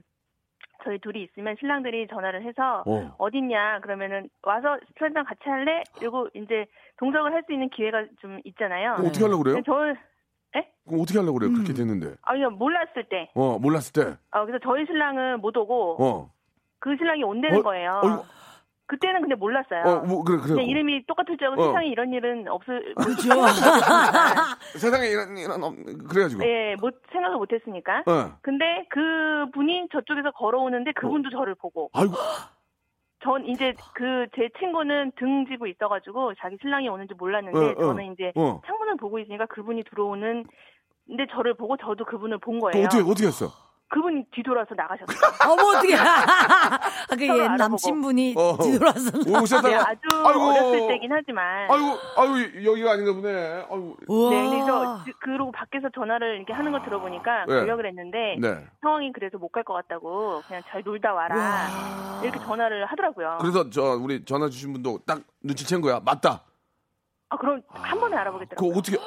저희 둘이 있으면 신랑들이 전화를 해서
어.
어딨냐 그러면은 와서 술 한잔 같이 할래? 그리고 이제 동석을 할 수 있는 기회가 좀 있잖아요.
어떻게 하려고 그래요?
저
그럼 어떻게 하려고 그래요?
음.
그렇게 됐는데.
아니요 몰랐을 때.
어, 몰랐을 때.
어, 그래서 저희 신랑은 못 오고
어.
그 신랑이 온다는
어?
거예요.
어이구.
그때는 근데 몰랐어요.
어, 뭐 그래 그래.
이름이 똑같을 줄 알고
어.
세상에 이런 일은 없을
그렇죠.
세상에 이런 이런 없- 그래가지고.
예, 못 생각을 못 했으니까.
어.
근데 그 분이 저쪽에서 걸어오는데 그분도 저를 보고
아이고.
전 이제 그 제 친구는 등 지고 있어가지고 자기 신랑이 오는지 몰랐는데
어, 어,
저는 이제
어.
창문을 보고 있으니까 그분이 들어오는 근데 저를 보고 저도 그분을
본또
거예요.
어떻게 어떻게 했어?
그분이 뒤돌아서 나가셨어요.
어머 어떻게? 아, 그옛
알아보고.
남친분이
어.
뒤돌아서
네,
오셨다가
아주
아이고.
어렸을 때긴 하지만.
아이고 아이고 여기가 아닌가 보네. 아이고.
우와.
네, 그래서 그- 그러고 밖에서 전화를 이렇게 하는 거 들어보니까
네.
연락을 했는데
네.
상황이 그래서 못 갈 것 같다고 그냥 잘 놀다 와라
와.
이렇게 전화를 하더라고요.
그래서 저 우리 전화 주신 분도 딱 눈치챈 거야. 맞다.
아 그럼 한 번에 알아보겠더라고요.
그거 어떻게 어,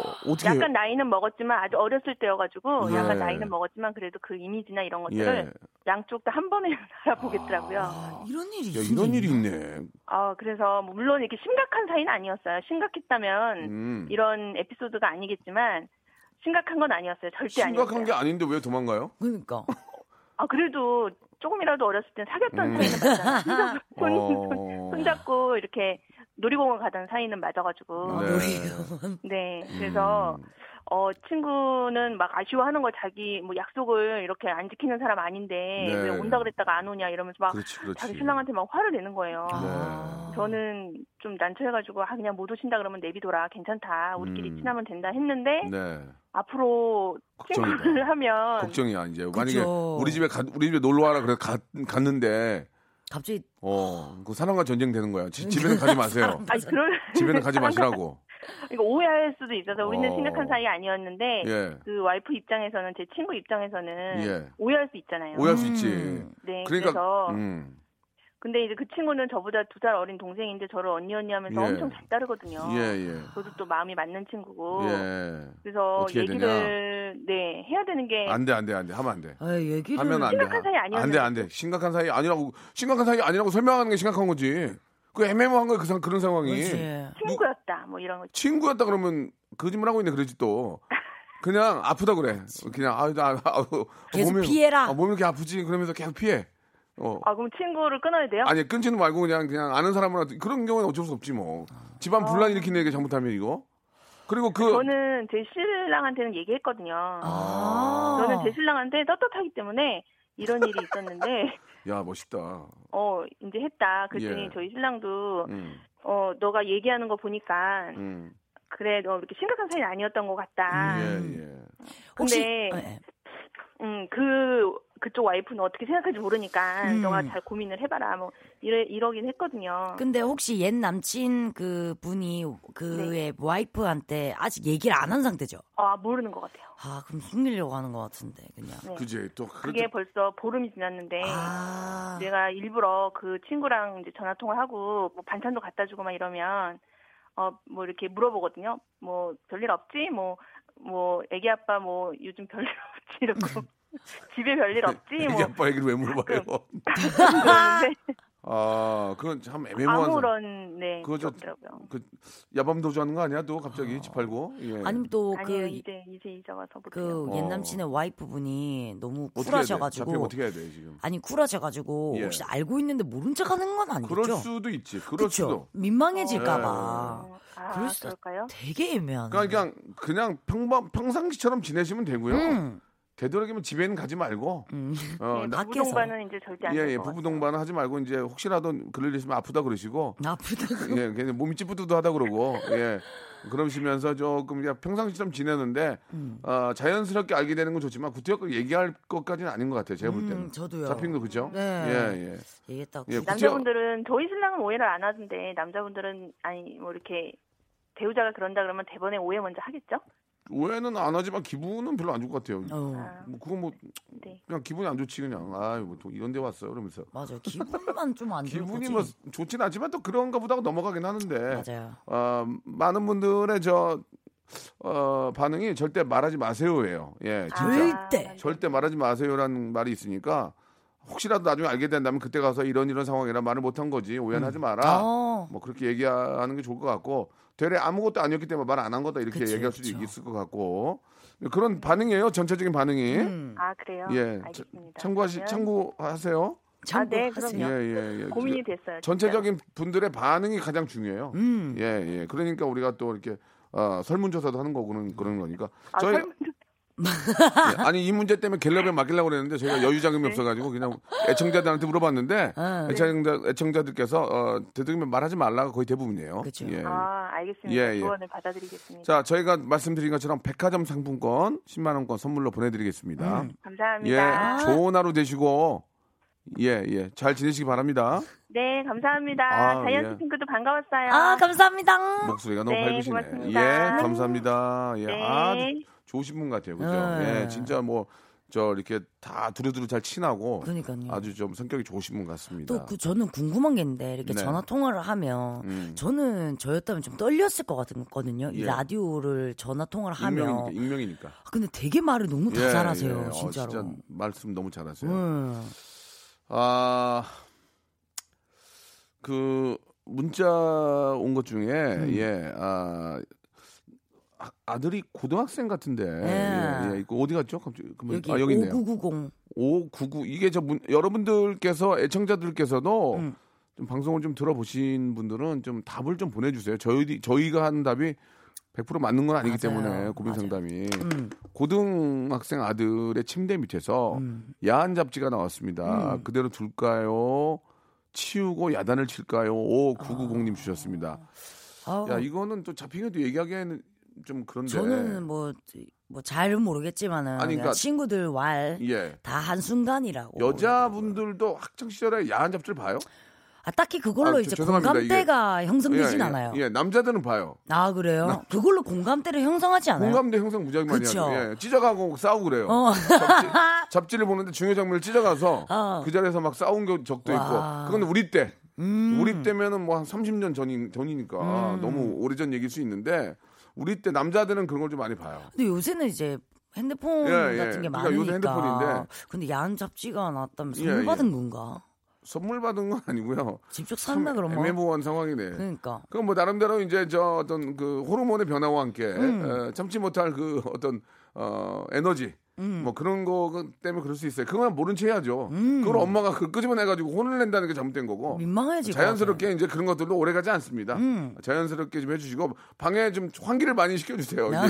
해요?
약간 나이는 먹었지만 아주 어렸을 때여가지고
예.
약간 나이는 먹었지만 그래도 그 이미지나 이런 것들을
예.
양쪽 다 한 번에 알아보겠더라고요.
아, 이런 일이
야,
있네.
이런 일이 있네.
아 그래서 뭐 물론 이렇게 심각한 사이는 아니었어요. 심각했다면
음.
이런 에피소드가 아니겠지만 심각한 건 아니었어요. 절대
심각한
아니었어요.
게 아닌데 왜 도망가요?
그러니까.
아 그래도 조금이라도 어렸을 땐 사귀었던
음.
사이는 맞잖아요. 손,
어.
손, 손 잡고 이렇게 놀이공원 가던 사이는 맞아가지고
네.
네 그래서
음.
어 친구는 막 아쉬워하는 거 자기 뭐 약속을 이렇게 안 지키는 사람 아닌데
네.
왜 온다 그랬다가 안 오냐 이러면서 막
그렇지 그렇지.
자기 신랑한테 막 화를 내는 거예요.
아.
저는 좀 난처해가지고 아 그냥 못 오신다 그러면 내비둬라 괜찮다 우리끼리
음.
친하면 된다 했는데
네.
앞으로
걱정이다.
친구를 하면
걱정이야 이제 만약에
그쵸.
우리 집에 가, 우리 집에 놀러 와라 그래 가, 갔는데
갑자기
어 그 사람과 전쟁 되는 거야. 지- 집에는 가지 마세요.
아니 그럴
집에는 가지 마시라고.
이거 오해할 수도 있어서 우리는
어.
심각한 사이 아니었는데
예.
그 와이프 입장에서는 제 친구 입장에서는
예.
오해할 수 있잖아요.
오해할 수
음.
있지.
네,
그러니까
그래서
음.
근데 이제 그 친구는 저보다 두 살 어린 동생인데 저를 언니 언니 하면서
예.
엄청 잘 따르거든요.
예, 예.
저도 또 마음이 맞는 친구고.
예.
그래서 얘기를 네 해야 되는 게
안 돼, 안 돼, 안 돼. 하면 안 돼.
아, 얘기를
하면 안 돼.
심각한 사이 아니었는데.
안 돼, 안 돼. 심각한 사이 아니라고, 심각한 사이 아니라고 설명하는 게 심각한 거지. 그 애매모한 거야, 그, 상- 그런 상황이.
그렇지.
친구였다 뭐 이런 거.
친구였다 그러면 거짓말 하고 있네, 그러지 또. 그냥 아프다 그래. 그냥, 아, 아, 아, 아,
계속
몸이,
피해라.
아, 몸이 이렇게 아프지. 그러면서 계속 피해. 어.
아 그럼 친구를 끊어야 돼요?
아니, 끊지는 말고 그냥, 그냥 아는 사람으로 그런 경우는 어쩔 수 없지 뭐. 집안 분란 일으키는 게 잘못하면 이거. 그리고 그,
저는 제 신랑한테는 얘기했거든요.
아.
저는 제 신랑한테 떳떳하기 때문에 이런 일이 있었는데
야, 멋있다.
어 이제 했다. 그랬더니
예.
저희 신랑도
음,
어 너가 얘기하는 거 보니까
음.
그래 너 이렇게 심각한 사이 아니었던 것 같다.
예,
음.
예.
혹시
근데
예.
음그 그쪽 와이프는 어떻게 생각할지 모르니까
음.
너가 잘 고민을 해봐라 뭐 이래 이러긴 했거든요.
근데 혹시 옛 남친 그 분이 그의 와이프한테 아직 얘기를 안 한 상태죠?
아 모르는 것 같아요.
아 그럼 숨기려고 하는 것 같은데 그냥.
네.
그지. 또,
그게 벌써 보름이 지났는데
아.
내가 일부러 그 친구랑 이제 전화 통화를 하고 뭐 반찬도 갖다 주고 막 이러면 어 뭐 이렇게 물어보거든요. 뭐 별일 없지? 뭐 뭐 애기 아빠 뭐 요즘 별일 없지 이러고 집에 별일 없지?
애기
뭐
아빠 얘기를 왜 물어봐요? 아, 그건 참 애매모한. 사-
아무런 네
그거 저-. 그 야밤 도주하는 거 아니야? 또 갑자기 집 팔고. 예.
아니면 또
아니요
그
이제 이제 이제 와서
그
못해요.
어.
옛 남친의 와이프 분이 너무? 쿨하셔가지고
어떻게 해야 돼 지금?
아니 쿨하셔가지고
예.
혹시 알고 있는데 모른 척하는 건 아니겠죠?
그럴 수도 있지. 그럴
그쵸?
수도.
민망해질까봐
어, 아
그럴 수도-
그럴까요?
되게 애매한.
그러니까 그냥 그냥 평범 평상시처럼 지내시면 되고요.
음.
되도록이면 집에는 가지 말고.
음.
어,
네,
나-
부부. 동반은 이제 절대 안
예,
될
예,
것
부부. 동반은 하지 말고 이제 혹시라도 그럴 일 있으면 아프다 그러시고
아프다고.
예, 그냥 몸이 찌뿌드하다 그러고 예. 그러시면서 조금 그냥 평상시처럼 지내는데
음.
어, 자연스럽게 알게 되는 건 좋지만 구태여 얘기할 것까지는 아닌 것 같아요. 제가 볼 때는.
음, 저도요.
잡힌 거 그죠?
네.
예, 예.
얘기했다고.
예,
남자분들은 저희 신랑은 오해를 안 하던데 남자분들은 아니 뭐 이렇게 배우자가 그런다 그러면 대번에 오해 먼저 하겠죠?
오해는 안 하지만 기분은 별로 안 좋을 것 같아요.
어,
아,
뭐 그건 뭐
네.
그냥 기분이 안 좋지 그냥 아유 뭐또 이런 데 왔어 그러면서
맞아요. 기분만 좀 안 좋을
기분이. 뭐 좋진 않지만 또 그런가 보다 하고 넘어가긴 하는데
맞아요.
어, 많은 분들의 저 어, 반응이 절대 말하지 마세요예요. 예, 진짜.
절대.
아,
절대 말하지 마세요라는 말이 있으니까 혹시라도 나중에 알게 된다면 그때 가서 이런 이런 상황이라 말을 못한 거지 오해하지 마라.
어.
뭐 그렇게 얘기하는 게 좋을 것 같고 되레 아무것도 아니었기 때문에 말 안 한 거다 이렇게
그쵸,
얘기할 수도
그쵸.
있을 것 같고 그런 반응이에요. 전체적인 반응이.
음.
아 그래요?
예.
알겠습니다.
참고하시 참고하세요.
아, 네,
참고하세요.
그럼요.
예, 예, 예.
고민이 됐어요.
전체적인 분들의 반응이 가장 중요해요.
음.
예, 예. 그러니까 우리가 또 이렇게 어, 설문조사도 하는 거고는 그런 거니까.
아,
저희
설문-
예, 아니 이 문제 때문에 갤럽에 맡기려고 그랬는데 저희가 여유 자금이 없어가지고 그냥 애청자들한테 물어봤는데
아.
애청자 애청자들께서 어, 되도록이면 말하지 말라가 거의 대부분이에요.
그쵸.
예.
아 알겠습니다.
예, 예.
조언을 받아드리겠습니다.
자, 저희가 말씀드린 것처럼 백화점 상품권 10만 원권 선물로 보내드리겠습니다.
음.
감사합니다.
예, 좋은 하루 되시고 예, 예, 잘 지내시기 바랍니다.
네, 감사합니다.
아,
자이언트
예.
핑크도 반가웠어요.
아, 감사합니다.
목소리가 너무
네,
밝으시네.
고맙습니다.
예, 감사합니다. 예,
네.
아주 좋으신 분 같아요, 그죠?
네.
예, 진짜 뭐 저 이렇게 다 두루두루 잘 친하고
그러니까요.
아주 좀 성격이 좋으신 분 같습니다.
또 그 저는 궁금한 게 있는데 이렇게
네.
전화 통화를 하면
음.
저는 저였다면 좀 떨렸을 것 같거든요. 이
예.
라디오를 전화 통화를 하면.
익명이니까, 익명이니까.
아, 근데 되게 말을 너무 다
예,
잘하세요,
예. 어,
진짜로.
진짜 말씀 너무 잘하세요.
음.
아, 그 문자 온 것 중에
음.
예, 아, 아- 아들이 고등학생 같은데
예.
예, 예. 이거 어디 갔죠? 갑자기
여기,
아, 여기 있네요.
5990.
599 이게 저 문, 여러분들께서 애청자들께서도
음.
좀 방송을 좀 들어보신 분들은 좀 답을 좀 보내 주세요. 저희 저희가 하는 답이 100% 맞는 건 아니기
맞아요.
때문에 고민 상담이
음.
고등학생 아들의 침대 밑에서
음.
야한 잡지가 나왔습니다.
음.
그대로 둘까요? 치우고 야단을 칠까요? 5990님 주셨습니다.
아우,
야 이거는 또 잡히게도 얘기하기에는 좀 그런데
저는 뭐, 뭐, 잘은 모르겠지만은.
아니, 그러니까-
친구들 왈. 예다 한순간이라고.
여자분들도 학창 시절에 야한 잡지를 봐요?
아, 딱히 그걸로
아, 저-
이제
죄송합니다.
공감대가 형성되진
예, 예.
않아요.
예, 남자들은 봐요.
아, 그래요? 그걸로 공감대를 형성하지 않아요?
공감대 형성 무지하게 많이. 하죠. 예, 찢어가고 싸우고 그래요.
어.
잡지, 를 보는데 중요 장면을 찢어가서
어.
그 자리에서 막 싸운 겨- 적도
와.
있고. 그건 우리 때.
음.
우리 때면은 뭐 한 30년 전이, 전이니까
음.
너무 오래전 얘기일 수 있는데 우리 때 남자들은 그런 걸 좀 많이 봐요.
근데 요새는 이제 핸드폰
예, 예.
같은 게
그러니까
많으니까.
요새 핸드폰인데.
근데 야한 잡지가 나왔다면
예,
선물
예.
받은 건가?
선물 받은 건 아니고요.
직접
참
샀나 그러면?
애매모호한 상황이네.
그러니까.
그럼 뭐 나름대로 이제 저 어떤 그 호르몬의 변화와 함께
음.
에, 참지 못할 그 어떤 어 에너지
음.
뭐 그런 거 때문에 그럴 수 있어요. 그건 모른 체 해야죠.
음.
그걸 엄마가 그 끄집어내가지고 혼을 낸다는 게 잘못된 거고.
민망해지고.
자연스럽게 이제 그런 것들로 오래 가지 않습니다.
음.
자연스럽게 좀 해주시고 방에 좀 환기를 많이 시켜주세요. 예, 예.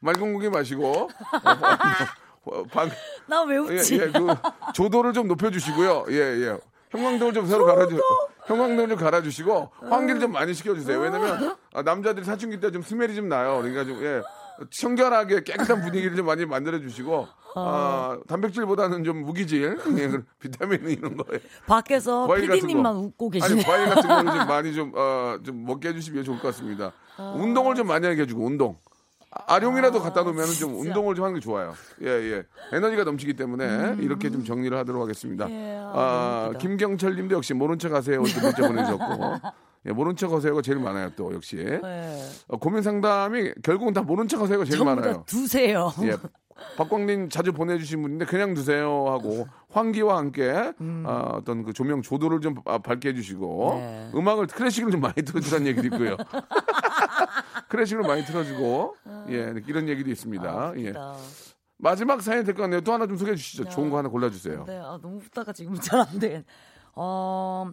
맑은 공기 마시고 어, 어, 방,
나왜
예,
웃지?
예, 그 조도를 좀 높여주시고요. 예, 예. 형광등을 좀 새로 갈아주, 형광등을 좀 갈아주시고 환기를 좀 많이 시켜주세요. 왜냐면 아, 남자들이 사춘기 때 좀 스멜이 좀 나요. 그러니까 좀 예. 청결하게 깨끗한 분위기를 좀 많이 만들어 주시고 아, 단백질보다는 좀 무기질, 예, 그 비타민 이런 거
밖에서 PD님만
거.
웃고
아니
계시네.
과일 같은 거를 좀 많이 좀, 어, 좀 먹게 해주시면 좋을 것 같습니다. 운동을 좀 많이 하게 해주고 운동. 아룡이라도 갖다 놓으면 좀 운동을 좀 하는 게 좋아요. 예, 예. 에너지가 넘치기 때문에 이렇게 좀 정리를 하도록 하겠습니다.
음. 예, 아,
아. 김경철 님도 역시 모른 척 하세요. 이렇게 문자 보내주셨고. 예, 모른 척 하세요가 제일 많아요, 또 역시.
네.
어, 고민 상담이 결국은 다 모른 척 하세요가 제일 많아요.
다 두세요.
예. 박광린 자주 보내주신 분인데 그냥 두세요 하고 환기와 함께 아, 어떤 그 조명 조도를 좀 아, 밝게 해주시고
음. 네.
음악을 클래식을 좀 많이 틀어주라는 얘기도 있고요. 클래식을 많이 틀어주고 예 이런 얘기도 있습니다.
아,
예. 마지막 사연 될 것 같네요. 또 하나 좀 소개해 주시죠. 좋은 거 하나 골라주세요.
네, 아, 너무 웃다가 지금 잘 안 돼. 어,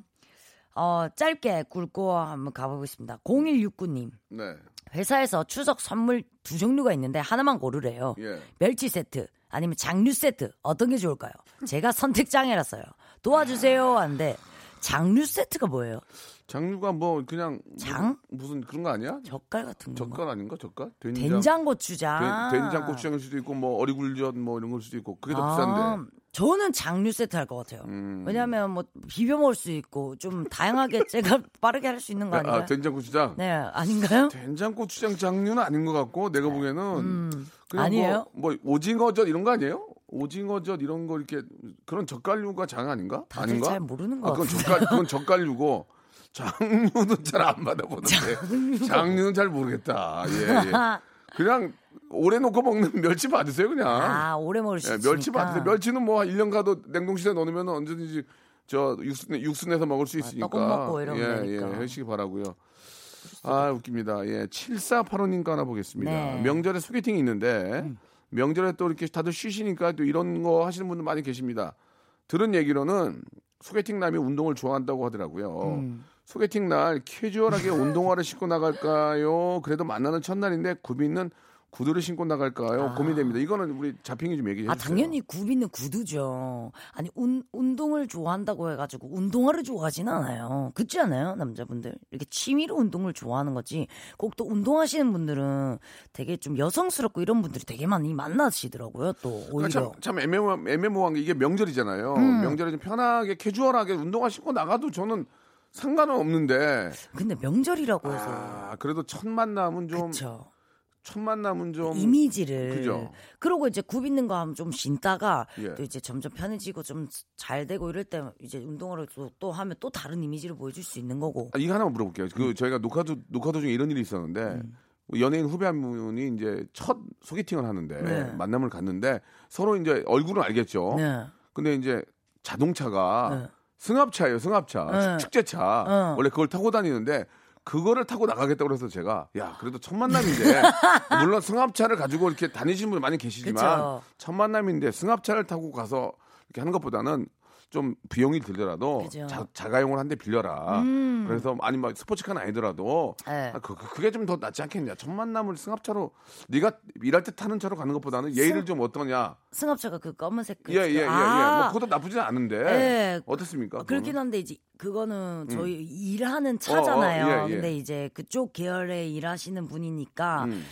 어, 짧게 굵고 한번 가보겠습니다. 0169님.
네.
회사에서 추석 선물 두 종류가 있는데 하나만 고르래요.
예.
멸치 세트 아니면 장류 세트 어떤 게 좋을까요? 제가 선택 장애라서요. 도와주세요 하는데 장류 세트가 뭐예요?
장류가 뭐 그냥
장?
무슨, 그런 거 아니야?
젓갈 같은 거.
젓갈 아닌가? 젓갈? 된장.
고추장.
된- 된장 고추장일 수도 있고 뭐 어리굴젓 뭐 이런 걸 수도 있고 그게 더
아,
비싼데.
저는 장류 세트 할 것 같아요.
음.
왜냐하면 뭐 비벼 먹을 수 있고 좀 다양하게 제가 빠르게 할 수 있는 거 아닌가요?
아, 된장 고추장.
네, 아닌가요?
된장 고추장 장류는 아닌 것 같고 내가 보기에는
음,
그냥
아니에요?
뭐, 뭐 오징어젓 이런 거 아니에요? 오징어젓 이런 거 이렇게 그런 젓갈류가 장 아닌가?
다들
아닌가?
잘 모르는 것
아, 그건. 젓갈 그건 젓갈류고 장류는 잘 안 받아보는데 장류는 잘 모르겠다. 예, 예. 그냥 오래 놓고 먹는 멸치 받으세요 그냥.
아, 오래 먹을 수
예,
있으니까.
멸치 받으세요. 멸치는 뭐 1년 가도 냉동실에 넣으면 언제든지 저 육수 육수 내서 먹을 수 있으니까.
아, 떡국 먹고 이러면
예,
되니까.
예, 하시기 바라고요. 아, 웃깁니다. 예. 7485님 거 하나 보겠습니다.
네. 음.
명절에 소개팅이 있는데 명절에 또 이렇게 다들 쉬시니까 또 이런 거 하시는 분들 많이 계십니다. 들은 얘기로는 소개팅 남이 운동을 좋아한다고 하더라고요.
음.
소개팅 날 캐주얼하게 운동화를 신고 나갈까요? 그래도 만나는 첫날인데 굽이는 구두를 신고 나갈까요? 고민됩니다. 이거는 우리 자핑이 좀 얘기해
아,
주세요.
당연히 구비는 구두죠. 아니, 운, 운동을 좋아한다고 해가지고 운동화를 좋아하진 않아요. 그렇지 않아요? 남자분들. 이렇게 취미로 운동을 좋아하는 거지. 꼭 또 운동하시는 분들은 되게 좀 여성스럽고 이런 분들이 되게 많이 만나시더라고요. 또 오히려.
그러니까 참, 참 애매모, 애매모호한 게 이게 명절이잖아요.
음.
명절에 좀 편하게 캐주얼하게 운동화 신고 나가도 저는 상관은 없는데
근데 명절이라고 해서.
아 그래도 첫 만남은 좀
그쵸.
첫 만남은 좀
이미지를.
그죠.
그러고 이제 굽 있는 거 하면 좀 신다가
예.
또 이제 점점 편해지고 좀 잘 되고 이럴 때 이제 운동을 또, 또 하면 또 다른 이미지를 보여줄 수 있는 거고.
아, 이거 하나 만 물어볼게요. 그 저희가 녹화 도 녹화 도 중에 이런 일이 있었는데 연예인 후배 한 분이 이제 첫 소개팅을 하는데
네.
만남을 갔는데 서로 이제 얼굴은 알겠죠.
네.
근데 이제 자동차가
네.
승합차예요, 승합차.
네.
축제차.
어.
원래 그걸 타고 다니는데 그거를 타고 나가겠다고 그래서 제가 야, 그래도 첫 만남인데 물론 승합차를 가지고 이렇게 다니시는 분이 많이 계시지만
그쵸.
첫 만남인데 승합차를 타고 가서 이렇게 하는 것보다는 좀 비용이 들더라도
그죠.
자, 자가용을 한 대 빌려라.
음.
그래서 아니 뭐 스포츠카는 아니더라도
네.
아, 그, 게 좀 더 낫지 않겠냐. 첫 만남을 승합차로 네가 일할 때 타는 차로 가는 것보다는 예의를 좀 어떠냐.
승합차가 그 검은색 그
예, 예, 예, 예.
아,
뭐 그것도 나쁘지 않은데.
예.
어떻습니까?
그렇긴
그거는?
한데 이제 그거는 저희 일하는
어, 어,
차잖아요.
예, 예.
근데 이제 그쪽 계열에 일하시는 분이니까
음.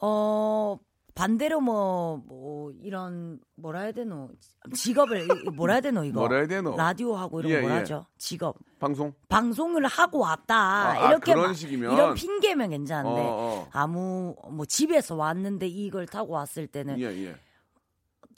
어 반대로 뭐, 뭐 이런 뭐라 해야 되노 직업을 이- 뭐라 해야 되노 이거
뭐라 해야 되노?
라디오 하고 이런
예,
거 뭐라
예.
하죠 직업
방송?
방송을 하고 왔다
아,
이렇게
그런
막
식이면?
이런 핑계면 괜찮은데
어, 어.
아무 뭐 집에서 왔는데 이걸 타고 왔을 때는
예, 예.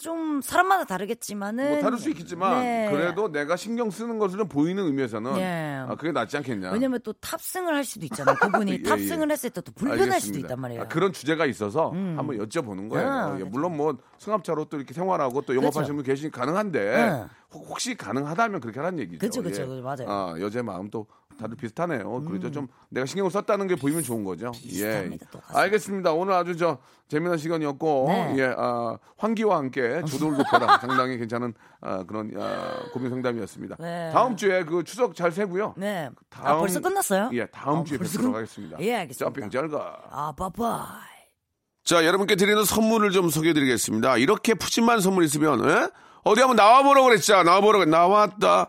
좀 사람마다 다르겠지만은
뭐 다를 수 있겠지만
네.
그래도 내가 신경 쓰는 것을 보이는 의미에서는
네.
아, 그게 낫지 않겠냐.
왜냐면 또 탑승을 할 수도 있잖아요. 그분이
예,
탑승을
예.
했을 때 또 불편할 수도
알겠습니다.
있단 말이에요.
아, 그런 주제가 있어서
음.
한번 여쭤보는 거예요.
아,
예,
그렇죠.
물론 뭐 승합차로 또 이렇게 생활하고 또 영업하시는 분 계시니 가능한데
네.
혹- 혹시 가능하다면 그렇게 하라는 얘기죠.
그쵸, 그쵸,
예.
맞아요. 음.
아, 여자의 마음 또 다들 비슷하네요. 그렇죠. 좀 내가 신경을 썼다는 게 보이면 좋은 거죠. 예.
비슷합니다, 똑같습니다.
알겠습니다. 오늘 아주 저 재미난 시간이었고
네.
예, 아, 환기와 함께 조도를 높여라. 상당히 괜찮은 아, 그런 아, 고민 상담이었습니다.
네.
다음 주에 그 추석 잘 세고요.
네.
다음-
아, 벌써 끝났어요?
예, 다음
아,
주에 뵙도록
끝-
하겠습니다.
예, 알겠습니다.
잘 가.
아, 빠빠이.
자, 여러분께 드리는 선물을 좀 소개해 드리겠습니다. 이렇게 푸짐한 선물 있으면, 에? 어디 한번 나와 보라고 그랬죠? 나와 보라고, 그랬- 나왔다.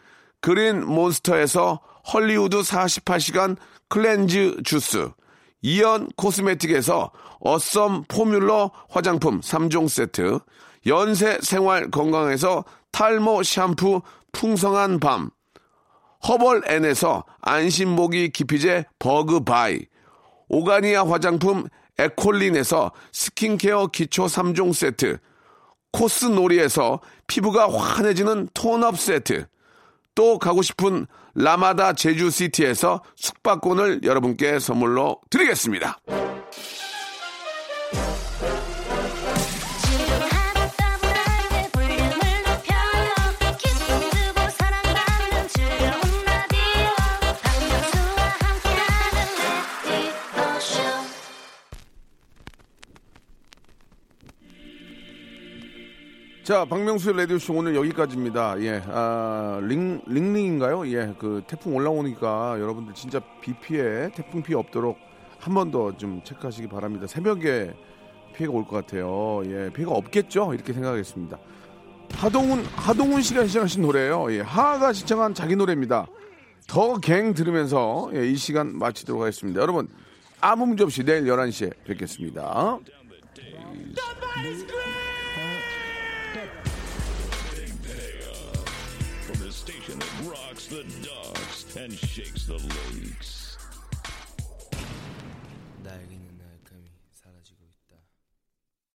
그린 몬스터에서 헐리우드 48시간 cleanse 주스, 이연 코스메틱에서 awesome formula 화장품 3종 세트, 연세 생활 건강에서 탈모 샴푸 풍성한 밤, 허벌 앤에서 안심모기 기피제 버그바이, 오가니아 화장품 에콜린에서 스킨케어 기초 3종 세트, 코스놀이에서 피부가 환해지는 톤업 세트. 또 가고 싶은 라마다 제주시티에서 숙박권을 여러분께 선물로 드리겠습니다. 자, 박명수의 라디오쇼 오늘 여기까지입니다. 예, 아, 링, 링링인가요? 예, 그 태풍 올라오니까 여러분들 진짜 비 피해, 태풍 피해 없도록 한 번 더 좀 체크하시기 바랍니다. 새벽에 피해가 올 것 같아요. 예, 피해가 없겠죠? 이렇게 생각하겠습니다. 하동훈, 하동훈 씨가 시청하신 노래예요. 예, 하하가 시청한 자기 노래입니다. 더 갱 들으면서 예, 이 시간 마치도록 하겠습니다. 여러분, 아무 문제 없이 내일 11시에 뵙겠습니다.
the dogs and shakes the legs.